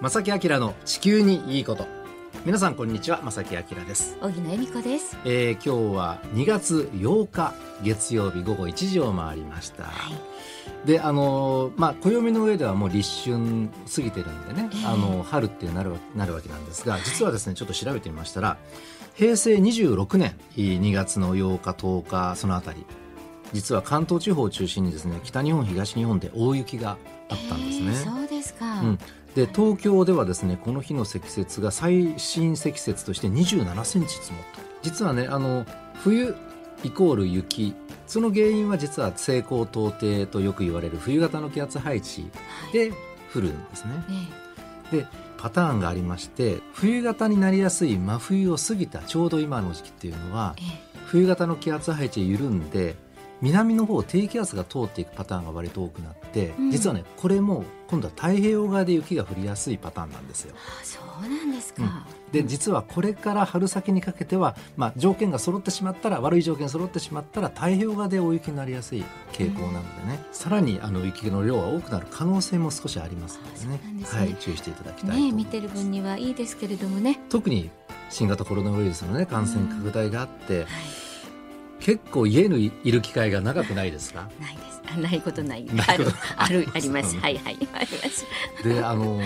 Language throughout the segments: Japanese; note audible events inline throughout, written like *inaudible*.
正木明の地球にいいこと。皆さんこんにちは。正木明です。小木野恵美子です、えー、今日は2月8日月曜日午後1時を回りました、はい、であのまあ暦の上ではもう立春過ぎてるんでね、えー、あの春ってなるなるわけなんですが実はですねちょっと調べてみましたら平成26年2月の8日10日そのあたり。実は関東地方を中心にですね北日本東日本で大雪があったんですね、えー、そうですか、うんで東京ではですねこの日の積雪が最新積雪として27センチ積もった。実はねあの冬イコール雪。その原因は実は西高東低とよく言われる冬型の気圧配置で降るんですね、はい、でパターンがありまして冬型になりやすい真冬を過ぎたちょうど今の時期っていうのは、冬型の気圧配置緩んで南の方低気圧が通っていくパターンが割と多くなって、うん、実はねこれも今度は太平洋側で雪が降りやすいパターンなんですよ。あそうなんですか、うん、で実はこれから春先にかけては、まあ、条件が揃ってしまったら悪い条件揃ってしまったら太平洋側で大雪になりやすい傾向なのでね、うん、さらにあの雪の量は多くなる可能性も少しありますのでね、ね、はい、注意していただきたいね見てる分にはいいですけれどもね。特に新型コロナウイルスの、ね、感染拡大があって、はい結構家にいる機会が長くないですか？ないです。あないことない。あるあるあります。はいはいあります。であの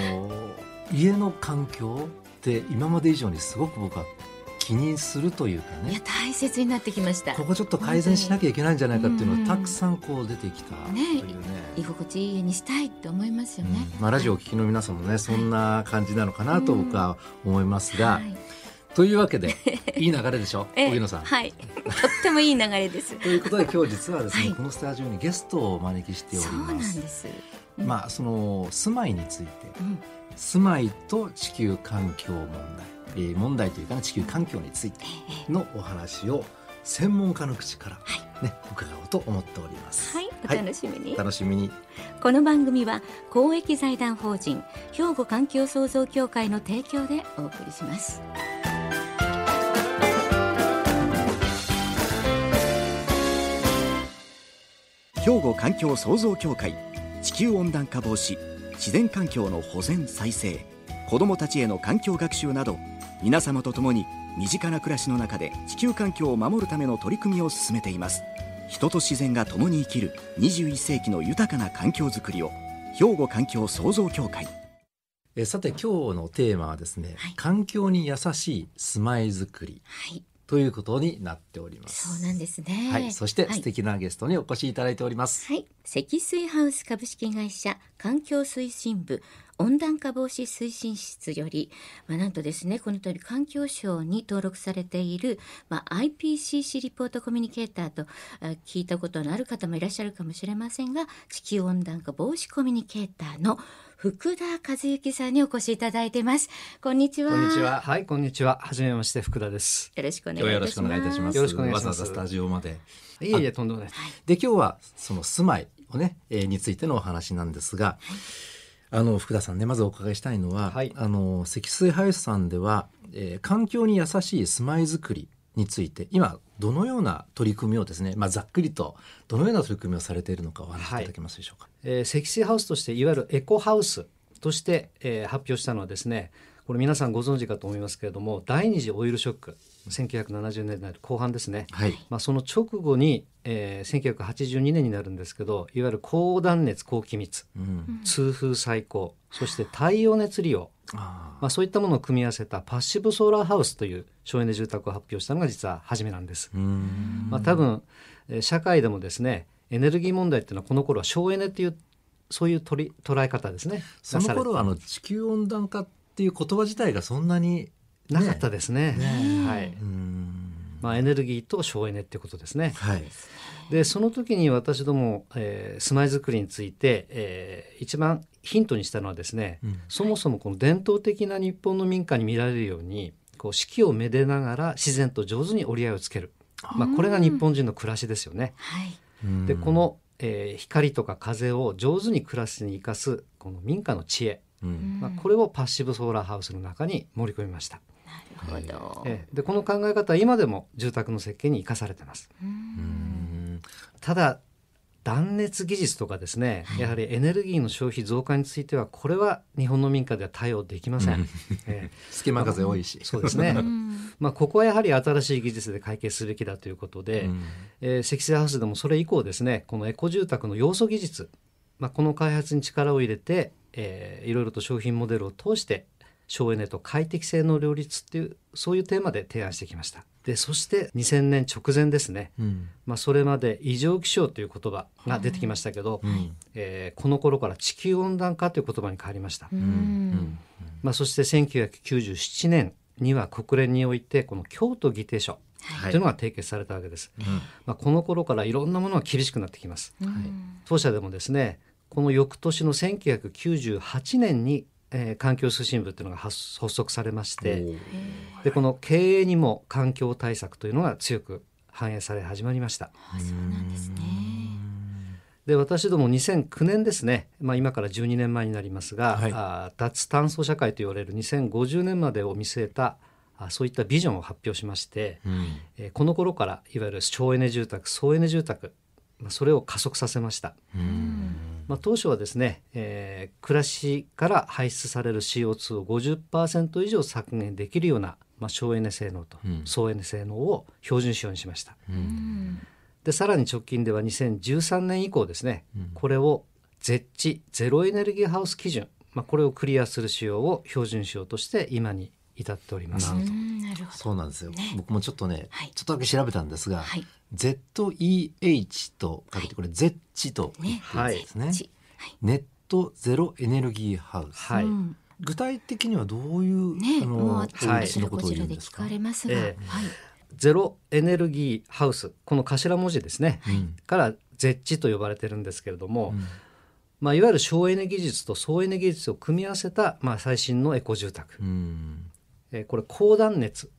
家の環境って今まで以上にすごく僕は気にするというかね。いや大切になってきました。ここちょっと改善しなきゃいけないんじゃないかっていうのがたくさんこう出てきたというね。ね居心地いい家にしたいって思いますよね、うん、まあ、ラジオを聞きの皆さんもねそんな感じなのかなと僕は思いますが、はいというわけで *laughs* いい流れでしょ？荻野さん。はい。とってもいい流れです。*laughs* ということで今日実はですね、はい、このスタジオにゲストをお招きしております。そうなんです、うん、まあその住まいについて、うん、住まいと地球環境問題、えー、問題というか、ね、地球環境についてのお話を専門家の口からね、はい、伺おうと思っております。はい。お楽しみに、はい、楽しみに。この番組は公益財団法人兵庫環境創造協会の提供でお送りします兵庫環境創造協会地球温暖化防止自然環境の保全再生子どもたちへの環境学習など皆様と共に身近な暮らしの中で地球環境を守るための取り組みを進めています。人と自然が共に生きる21世紀の豊かな環境づくりを兵庫環境創造協会。えさて今日のテーマはですね、はい、環境に優しい住まいづくり、はいということになっております。そうなんですね。はい、そして素敵なゲストにお越しいただいております。はい、積水ハウス株式会社環境推進部温暖化防止推進室より、まあ、なんとですねこの通り環境省に登録されている、まあ、IPCC リポートコミュニケーターと聞いたことのある方もいらっしゃるかもしれませんが地球温暖化防止コミュニケーターの福田和幸さんにお越しいただいてます。こんにちは。こんにちは。はい、こんにちは。はじめまして福田です。よろしくお願いいたします。よろしくお願いいたします。よろしくお願いします。わざわざスタジオまで。いえいえ、とんでもないでで、今日はその住まいをね、えー、についてのお話なんですが、はい、あの福田さんねまずお伺いしたいのは、はい、あの積水ハウスさんでは、えー、環境に優しい住まいづくりについて今どのような取り組みをですね、まあ、ざっくりとどのような取り組みをされているのかお話しいただけますでしょうか、はい、えー、積水ハウスとしていわゆるエコハウスとして、えー、発表したのはですねこれ皆さんご存知かと思いますけれども第二次オイルショック1970年代後半ですね、はい、まあ、その直後に、えー、1982年になるんですけどいわゆる高断熱高気密、うん、通風最高そして太陽熱利用。あまあ、そういったものを組み合わせたパッシブソーラーハウスという省エネ住宅を発表したのが実は初めなんです。まあ、多分社会でもですねエネルギー問題っていうのはこの頃は省エネっていうそういう取り捉え方ですね。その頃はあの地球温暖化っていう言葉自体がそんなに、なかったですね。ねはい。まあエネルギーと省エネってことですね。はい。でその時に私ども、えー、住まいづくりについて、えー、一番ヒントにしたのはですね、うん、そもそもこの伝統的な日本の民家に見られるようにこう四季をめでながら自然と上手に折り合いをつける、まあ、これが日本人の暮らしですよね。はい、でこのえー、光とか風を上手に暮らしに生かすこの民家の知恵、うん、まあ、これをパッシブソーラーハウスの中に盛り込みました。なるほど、えー、でこの考え方は今でも住宅の設計に生かされてます。ただ断熱技術とかですね、やはりエネルギーの消費増加についてはこれは日本の民家では対応できません。うん、え。ー、隙間風多いし、そうですね。*laughs* まあここはやはり新しい技術で解決すべきだということで、うん、えー、積水ハウスでもそれ以降ですね、このエコ住宅の要素技術、まあこの開発に力を入れて、えー、いろいろと商品モデルを通して省エネと快適性の両立っていうそういうテーマで提案してきました。でそして2000年直前ですね、うん、まあ、それまで異常気象という言葉が出てきましたけど、うん、えー、この頃から地球温暖化という言葉に変わりました、うん、まあ、そして1997年には国連においてこの京都議定書というのが締結されたわけです、はい、まあ、この頃からいろんなものが厳しくなってきます、はい、当社でもですねこの翌年の1998年にえー、環境推進部っていうのが発足されましてでこの経営にも環境対策というのが強く反映され始まりました。そうなんですね。で私ども2009年ですね、まあ、今から12年前になりますが、はい、あ脱炭素社会と言われる2050年までを見据えたあそういったビジョンを発表しまして、うん、えー、この頃からいわゆる省エネ住宅総エネ住宅、まあ、それを加速させました。うんまあ、当初はですね、えー、暮らしから排出される CO2 を50%以上削減できるような、まあ、省エネ性能と総エネ性能を標準仕様にしました。うん、でさらに直近では2013年以降ですね、うん、これをゼッチゼロエネルギーハウス基準、まあ、これをクリアする仕様を標準仕様として今に至っております。そうなんですよ、ね、僕もちょっとね、はい、ちょっとだけ調べたんですが、はい、ZEH とかけてこれ ZEH と言ってですね、はい、ネットゼロエネルギーハウス、はい、具体的にはどういう、ね、あの、はい、のことを言うんですか、えー、ゼロエネルギーハウス。この頭文字ですね、はい、から ZEH と呼ばれてるんですけれども、うん。まあ、いわゆる省エネ技術と総エネ技術を組み合わせた、まあ、最新のエコ住宅、うん、えー、これ高断熱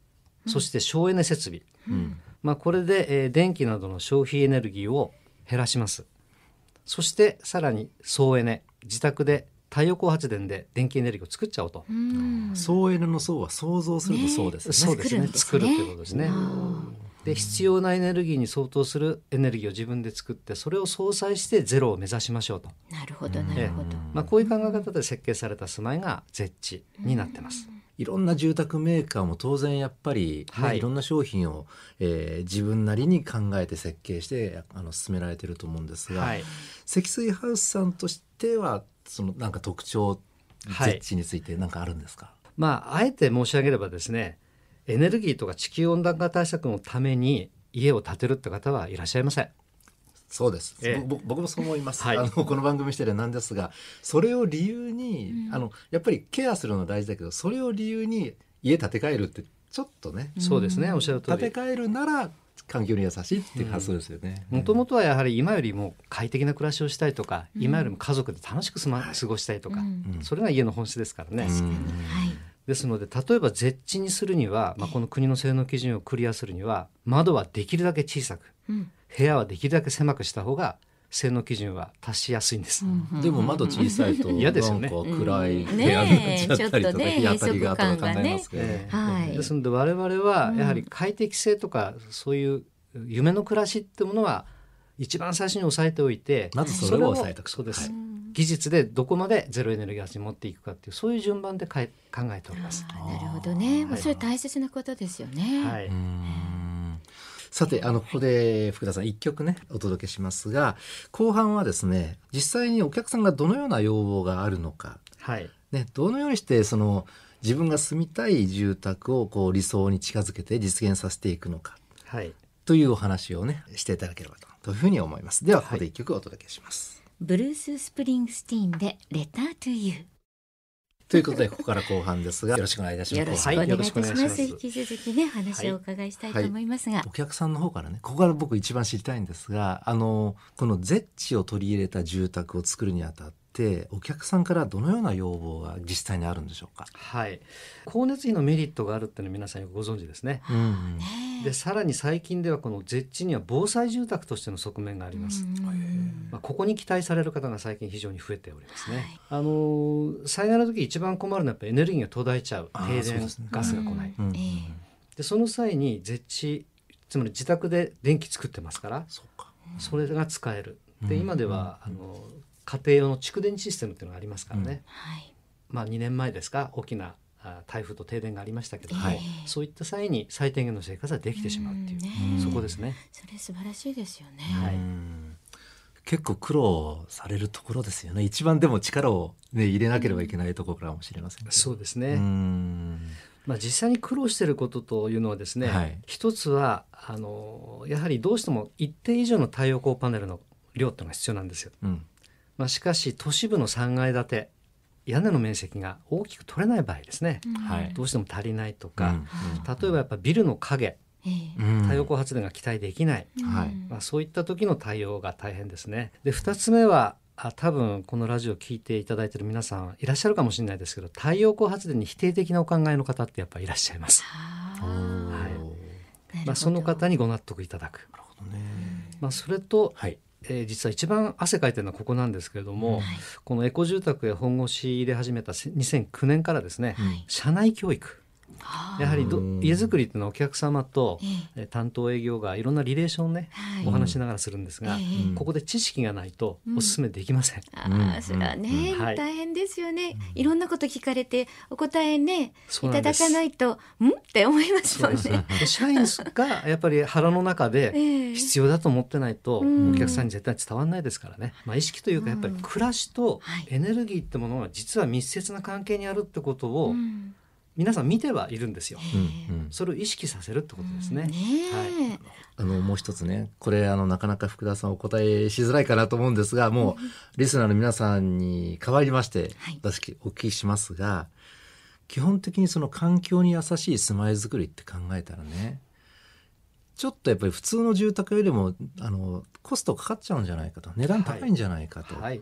そして省エネ設備、うん、まあ、これで、えー、電気などの消費エネルギーを減らしますそしてさらに総エネ自宅で太陽光発電で電気エネルギーを作っちゃおうと。総エネの層は想像するとそうですね。そうですね。作るっていうことですね。で必要なエネルギーに相当するエネルギーを自分で作ってそれを相殺してゼロを目指しましょうと。なるほどなるほど。まあこういう考え方で設計された住まいがゼッチになってます。いろんな住宅メーカーも当然やっぱり、ね、はい、いろんな商品を、えー、自分なりに考えて設計してあの進められてると思うんですが、はい、積水ハウスさんとしてはそのなんか特徴設置について何かあるんですか、はい、まああえて申し上げればですねエネルギーとか地球温暖化対策のために家を建てるって方はいらっしゃいません。そうです、えー、僕もそう思います、はい、あのこの番組してるなんですがそれを理由に、うん、あのやっぱりケアするのは大事だけどそれを理由に家建て替えるってちょっとね、そうですねおっしゃる通り。建て替えるなら環境に優しいっていう発想ですよね。もともとはやはり今よりも快適な暮らしをしたいとか、うん、今よりも家族で楽しくすま、過ごしたいとか、うん、それが家の本質ですからね。ですので例えば絶地にするには、まあ、この国の性能基準をクリアするには窓はできるだけ小さく、うん部屋はできるだけ狭くした方が性能基準は達しやすいんです。でも窓小さいと *laughs* 嫌ですよね。暗い部屋になっちゃったりとか、日当たりがとか考えますけど、はい。ですので我々はやはり快適性とかそういう夢の暮らしってものは一番最初に抑えておいて、まずそれを抑えておく。そうです。技術でどこまでゼロエネルギーに持っていくかっていうそういう順番でかい考えております。なるほどね。まあそれ大切なことですよね。はい。さて、あの、ここで福田さん一曲ね、お届けしますが、後半はですね、実際にお客さんがどのような要望があるのか、はい。ね、どのようにして、その、自分が住みたい住宅をこう理想に近づけて実現させていくのか、はい。というお話をね、していただければと、というふうに思います。では、ここで一曲お届けします。はい、ブルース・スプリングスティーンで、 Letter to You。ということでここから後半ですがよろしくお願いいたします。よろしくお願いいたします。引き続きね話をお伺いしたいと思いますが、はいはい、お客さんの方からねここから僕一番知りたいんですがあのこのゼッチを取り入れた住宅を作るにあたってってお客さんからどのような要望が実際にあるんでしょうか？はい、光熱費のメリットがあるっていうのは皆さんよくご存知ですね。うんうん、でさらに最近ではこのゼッチには防災住宅としての側面があります。まあ、ここに期待される方が最近非常に増えておりますね。はい、あの災害の時一番困るのはやっぱエネルギーが途絶えちゃう停電、ね、ガスが来ない。でその際に絶地つまり自宅で電気作ってますからそれが使える。で今ではあの家庭用の蓄電システムっていうのがありますからね、はい。まあ、2年前ですか大きなあ台風と停電がありましたけども、はい。そういった際に最低限の生活ができてしまうっていう、うん。ねそこですね。それ素晴らしいですよね。はい。うん結構苦労されるところですよね。一番でも力を、ね、入れなければいけないところかもしれませんけど。そうですね、うん。まあ、実際に苦労していることというのはですね、はい。一つはあのやはりどうしても一定以上の太陽光パネルの量っていうのが必要なんですよ。うん。まあ、しかし都市部の3階建て屋根の面積が大きく取れない場合ですね、どうしても足りないとか、うん例えばやっぱビルの影太陽光発電が期待できない、はい。まあ、そういった時の対応が大変ですね。で2つ目はあ多分このラジオを聞いていただいている皆さんいらっしゃるかもしれないですけど太陽光発電に否定的なお考えの方ってやっぱりいらっしゃいます。はい。まあ、その方にご納得いただく。なるほどね。まあ、それと、はいえー実は一番汗かいてるのはここなんですけれども、はい。このエコ住宅へ本腰入れ始めたせ2009年からですね、はい。社内教育。はあやはり家づくりっていうのはお客様と担当営業がいろんなリレーションをね、はい。お話しながらするんですが、ここで知識がないとお勧めできません。あうん。あ、それはね、大変ですよね。い。ろんなこと聞かれて、お答えね、いうただかないと、ん？って思いますもんね。で社員がやっぱり腹の中で *laughs* ええ。必要だと思ってないとうん。お客さんに絶対伝わらないですからね、まあ、意識というかやっぱり暮らしとはい。エネルギーってものが実は密接な関係にあるってことをうん皆さん見てはいるんですよ。それを意識させるってことですね。ねえ。あのもう一つねこれあのなかなか福田さんお答えしづらいかなと思うんですがもうリスナーの皆さんに代わりましてお聞きしますが基本的にその環境に優しい住まいづくりって考えたらねちょっとやっぱり普通の住宅よりもあのコストかかっちゃうんじゃないかと値段高いんじゃないかとはい、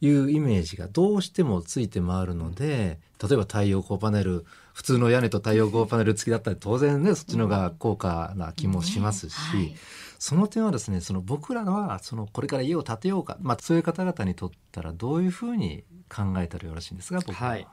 いうイメージがどうしてもついて回るので例えば太陽光パネル普通の屋根と太陽光パネル付きだったら当然ねそっちの方が高価な気もしますし、ねはい。その点はですねその僕らはそのこれから家を建てようか、まあ、そういう方々にとったらどういうふうに考えたらよろしいんですか僕はい。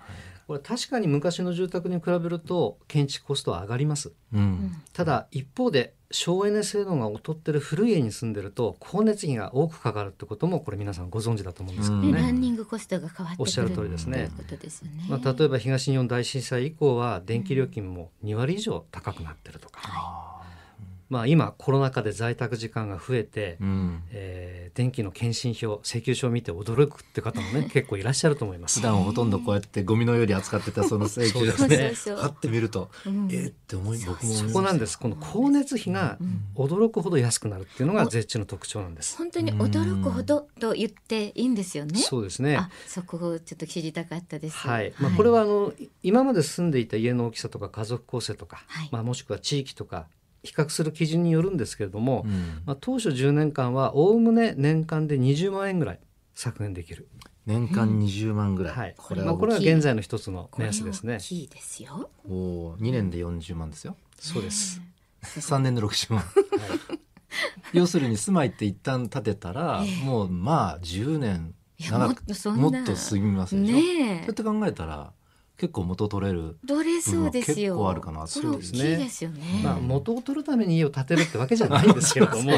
これ確かに昔の住宅に比べると建築コストは上がります。うん。ただ一方で省エネ性能が劣ってる古い家に住んでると光熱費が多くかかるってこともこれ皆さんご存知だと思うんですけどねね。ランニングコストが変わってくるおっしゃる通りですねすよね。まあ、例えば東日本大震災以降は電気料金も2割以上高くなってるとか、まあ、今コロナ禍で在宅時間が増えて、うん。えー電気の検診票請求書を見て驚くって方もね *laughs* 結構いらっしゃると思います。普。段ほとんどこうやってゴミのように扱ってたその *laughs* 請求そうでですすねねパッて見ると、うん。えーって思い僕も思いそます。こなんです。この光熱費が驚くほど安くなるっていうのが絶地の特徴なんです。本当に驚くほどと言っていいんですよね？そうですね。あ、そこをちょっと知りたかったです。はい。まあ、これはあの今まで住んでいた家の大きさとか家族構成とか、はい。まあ、もしくは地域とか比較する基準によるんですけれども、うん。まあ、当初10年間はおおむね年間で20万円ぐらい削減できる、年間20万ぐらい、はい。これはまあ、これは現在の一つの目安ですね。大。きいですよ。お2年で40万ですよ。そうです、3年で60万。はい。*laughs* 要するに住まいって一旦建てたら、ええ。もうまあ10年いや長くもっとそんな。もっと過ぎますでしょ、ねそうやえって考えたら結構元取れるどれそうですよ。結構あるかなこれ大きいですよね。まあ、元を取るために家を建てるってわけじゃないんですけれども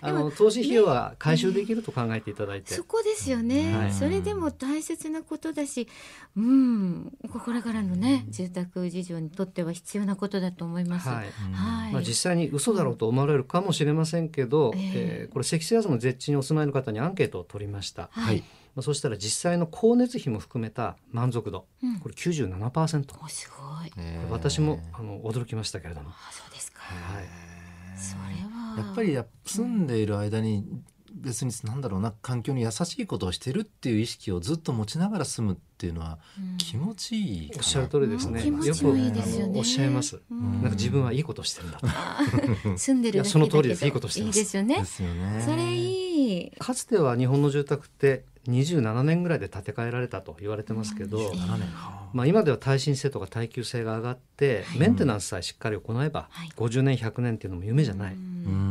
あの *laughs* 投資費用は回収できると考えていただいて、そこですよね、はい。それでも大切なことだし、うん、これからのね、住宅事情にとっては必要なことだと思います。はい。はい。まあ、実際に嘘だろうと思われるかもしれませんけど、ええ。えーこれ積雪の絶地にお住まいの方にアンケートを取りました、はい、まあ、そしたら実際の光熱費も含めた満足度うん。これ97%、こおすごい。私もあの驚きましたけれども、あ、そうですか。はい、それは。やっぱりや住んでいる間に別になんだろうな環境に優しいことをしてるっていう意識をずっと持ちながら住むっていうのはうん。気持ちいいかな。おっしゃる通りですね、うん。気持ちよくもいいですよね。おっしゃいます、うん。なんか自分はいいことしてるんだ住んでるだけだけど。いやその通りです。いいことしてます。いいですよね。で。すよね。それいい。かつては日本の住宅って27年ぐらいで建て替えられたと言われてますけど、うん7年はまあ、今では耐震性とか耐久性が上がって、はい。メンテナンスさえしっかり行えば、はい。50年100年っていうのも夢じゃない、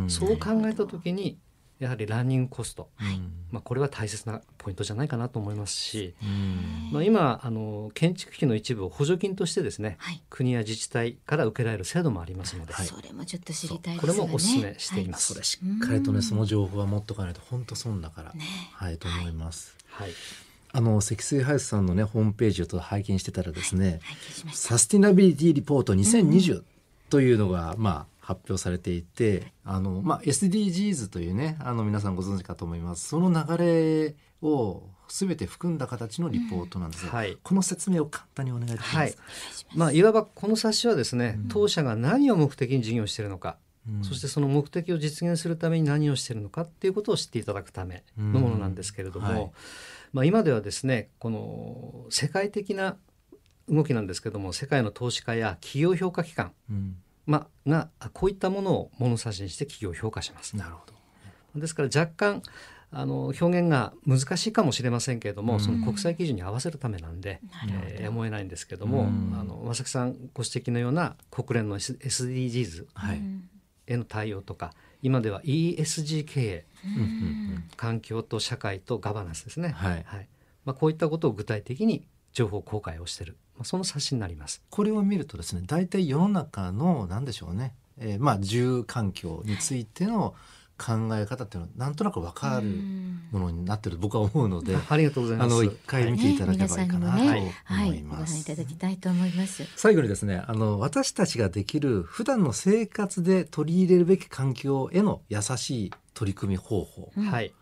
そう考えた時にやはりランニングコスト、はい、まあ、これは大切なポイントじゃないかなと思いますし、まあ、今あの建築費の一部を補助金としてですね、はい、国や自治体から受けられる制度もありますので、それもちょっと知りたい、ね、これもお勧めしています、それしっかりとねその情報は持っとかないと本当損だから、ね、はいと思います。はい。あの積水ハウスさんのねホームページを拝見してたらですね、サスティナビリティリポート2020というのが、まあ発表されていてあの、まあ、SDGs というねあの皆さんご存知かと思います。その流れを全て含んだ形のリポートなんですが、うんはい、この説明を簡単にお願いできますか、はい、まあ、いわばこの冊子はですね、うん、当社が何を目的に事業しているのか、うん、そしてその目的を実現するために何をしているのかっていうことを知っていただくためのものなんですけれども、はい、まあ、今ではですねこの世界的な動きなんですけども世界の投資家や企業評価機関、まあ、がこういったものを物差しにして企業を評価します。なるほど。ですから若干あの表現が難しいかもしれませんけれども、うん、その国際基準に合わせるためなんで、えー、やむを得ないんですけども、うん、あの正木さんご指摘のような国連の SDGs への対応とか、はい、今では ESG 経営、うん、環境と社会とガバナンスですね、はい、はい、まあ、こういったことを具体的に情報公開をしているまあ、その冊子になります。これを見るとですね大体世の中の何でしょうね、えー、まあ住環境についての考え方っていうのはなんとなく分かるものになってる僕は思うので、ありがとうございます。あの一回見ていただければいいかなと思います。いただきたいと思います。最後にですね、あの私たちができる普段の生活で取り入れるべき環境への優しい取り組み方法。はい。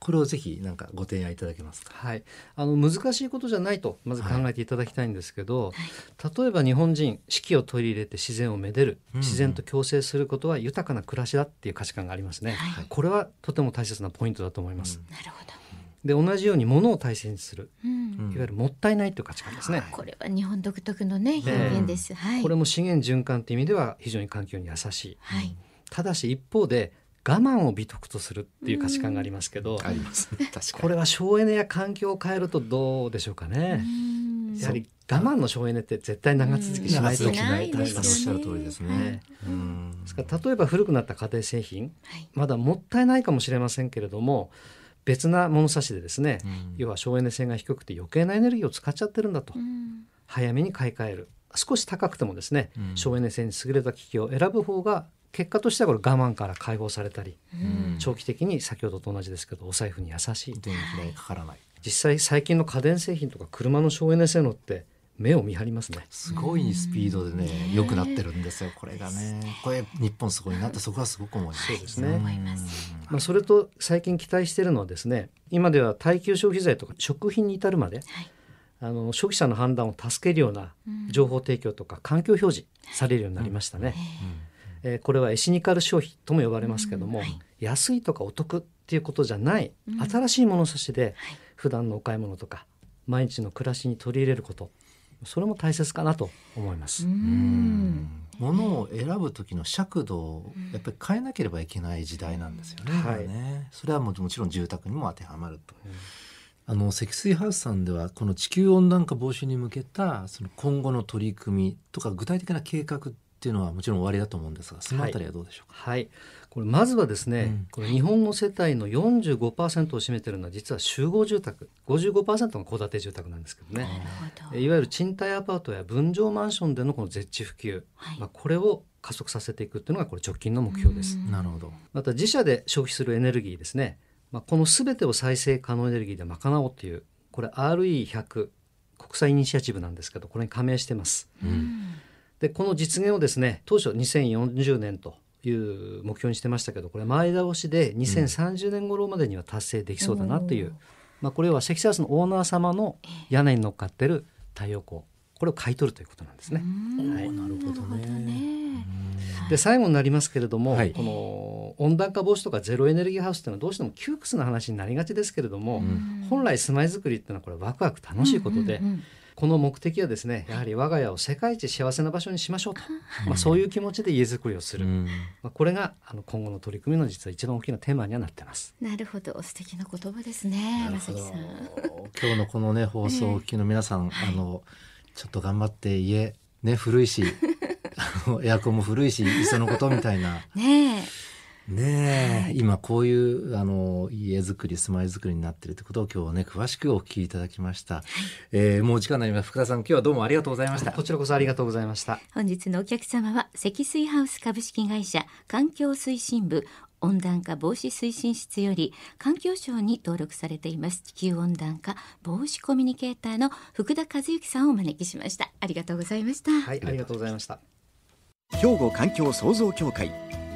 これをぜひなんかご提案いただけますか？はい、あの難しいことじゃないとまず考えていただきたいんですけど、はい、例えば日本人四季を取り入れて自然をめでる、うん、自然と共生することは豊かな暮らしだっていう価値観がありますね。はい、これはとても大切なポイントだと思います。うん、なるほど。で同じように物を大切にする、うん、いわゆるもったいないという価値観ですね。これは日本独特のね表現です。はい、これも資源循環という意味では非常に環境に優しい。はい、ただし一方で我慢を美徳とするっていう価値観がありますけど、ありますね。確かに。これは省エネや環境を変えるとどうでしょうかね。やはり我慢の省エネって絶対長続きしないといけない確かにおっしゃる通りですね、ですから例えば古くなった家庭製品、まだもったいないかもしれませんけれども別な物差しでですね、要は省エネ性が低くて余計なエネルギーを使っちゃってるんだと、早めに買い替える。少し高くてもですね、省エネ性に優れた機器を選ぶ方が結果としてはこれ我慢から解放されたり、長期的に先ほどと同じですけどお財布に優しい。電気代かからない。実際最近の家電製品とか車の省エネ性能って目を見張りますね。すごいスピードでね良くなってるんですよこれがね。これ日本すごいなってそこはすごく思います。そうですね。まあそれと最近期待しているのはですね今では耐久消費財とか食品に至るまで、はい。あの消費者の判断を助けるような情報提供とか環境表示されるようになりましたね。うんえー、これはエシニカル消費とも呼ばれますけども、うんはい、安いとかお得っていうことじゃない、うん、新しい物差しで普段のお買い物とか毎日の暮らしに取り入れることそれも大切かなと思います。物を選ぶ時の尺度をやっぱり変えなければいけない時代なんですよね。はい、ね。それはもちろん住宅にも当てはまると。あの積水ハウスさんではこの地球温暖化防止に向けたその今後の取り組みとか具体的な計画っていうのはもちろん終わりだと思うんですがそのあたりはどうでしょうか、はい、はい、これまずはですね、うん、これ日本の世帯の45%を占めているのは実は集合住宅55%が戸建て住宅なんですけどね。いわゆる賃貸アパートや分譲マンションでのこの絶地普及、はい、まあ、これを加速させていくっていうのがこれ直近の目標です。なるほど。また自社で消費するエネルギーですね、まあ、この全てを再生可能エネルギーで賄おうというこれ RE100 国際イニシアチブなんですけどこれに加盟してます。うんでこの実現をですね当初2040年という目標にしてましたけどこれ前倒しで2030年頃までには達成できそうだなという、うん、まあ、これは積雪のオーナー様の屋根に乗っかってる太陽光これを買い取るということなんですね。はい、なるほどね。で最後になりますけれども、はい、この温暖化防止とかゼロエネルギーハウスっていうのはどうしても窮屈な話になりがちですけれども、本来住まいづくりっていうのはこれワクワク楽しいことで、うんうんうんこの目的はですねやはり我が家を世界一幸せな場所にしましょうと、まあ、そういう気持ちで家づくりをする、まあ、これがあの今後の取り組みの実は一番大きなテーマにはなってます。なるほど。素敵な言葉ですね今日のこのね *laughs* 放送を聞きの皆さん、あのちょっと頑張って家ね古いし *laughs* エアコンも古いしいっそのことみたいな。ねねえ、今こういうあの家づくり住まいづくりになっているということを今日ね詳しくお聞きいただきました、はい、えー、もう時間になります。福田さん今日はどうもありがとうございました。こちらこそありがとうございました。本日のお客様は積水ハウス株式会社環境推進部温暖化防止推進室より環境省に登録されています。地球温暖化防止コミュニケーターの福田和幸さんをお招きしました。ありがとうございました。はいありがとうございました。兵庫環境創造協会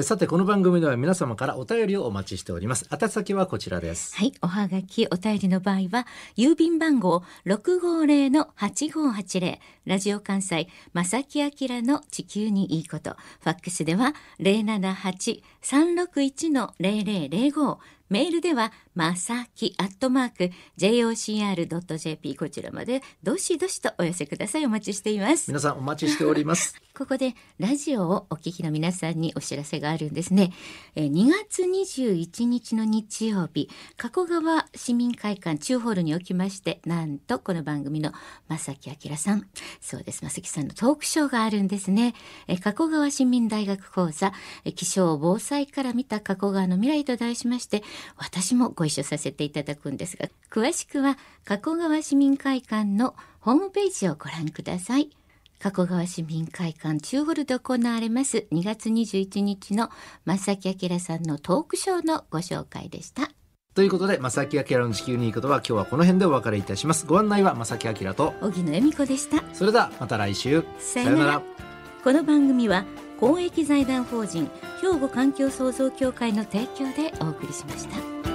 さてこの番組では皆様からお便りをお待ちしております。宛先はこちらです。はいおはがきお便りの場合は郵便番号650-8580ラジオ関西正木明の地球にいいこと。ファックスでは078-361-0005メールでは、まさきアットマーク jocr.jp こちらまでどしどしとお寄せください。お待ちしています。皆さんお待ちしております。*laughs* ここでラジオをお聞きの皆さんにお知らせがあるんですね。え2月21日の日曜日、加古川市民会館中ホールにおきまして、なんとこの番組の正木明さん、そうです、正木さんのトークショーがあるんですね。え加古川市民大学講座、気象防災から見た加古川の未来と題しまして、私もご一緒させていただくんですが、詳しくは加古川市民会館のホームページをご覧ください。加古川市民会館中ホルで行われます2月21日の正木明さんのトークショーのご紹介でした。ということで、正木明の地球にいいことは今日はこの辺でお別れいたします。ご案内は正木明と荻野恵美子でした。それではまた来週。さよなら。この番組は公益財団法人兵庫環境創造協会の提供でお送りしました。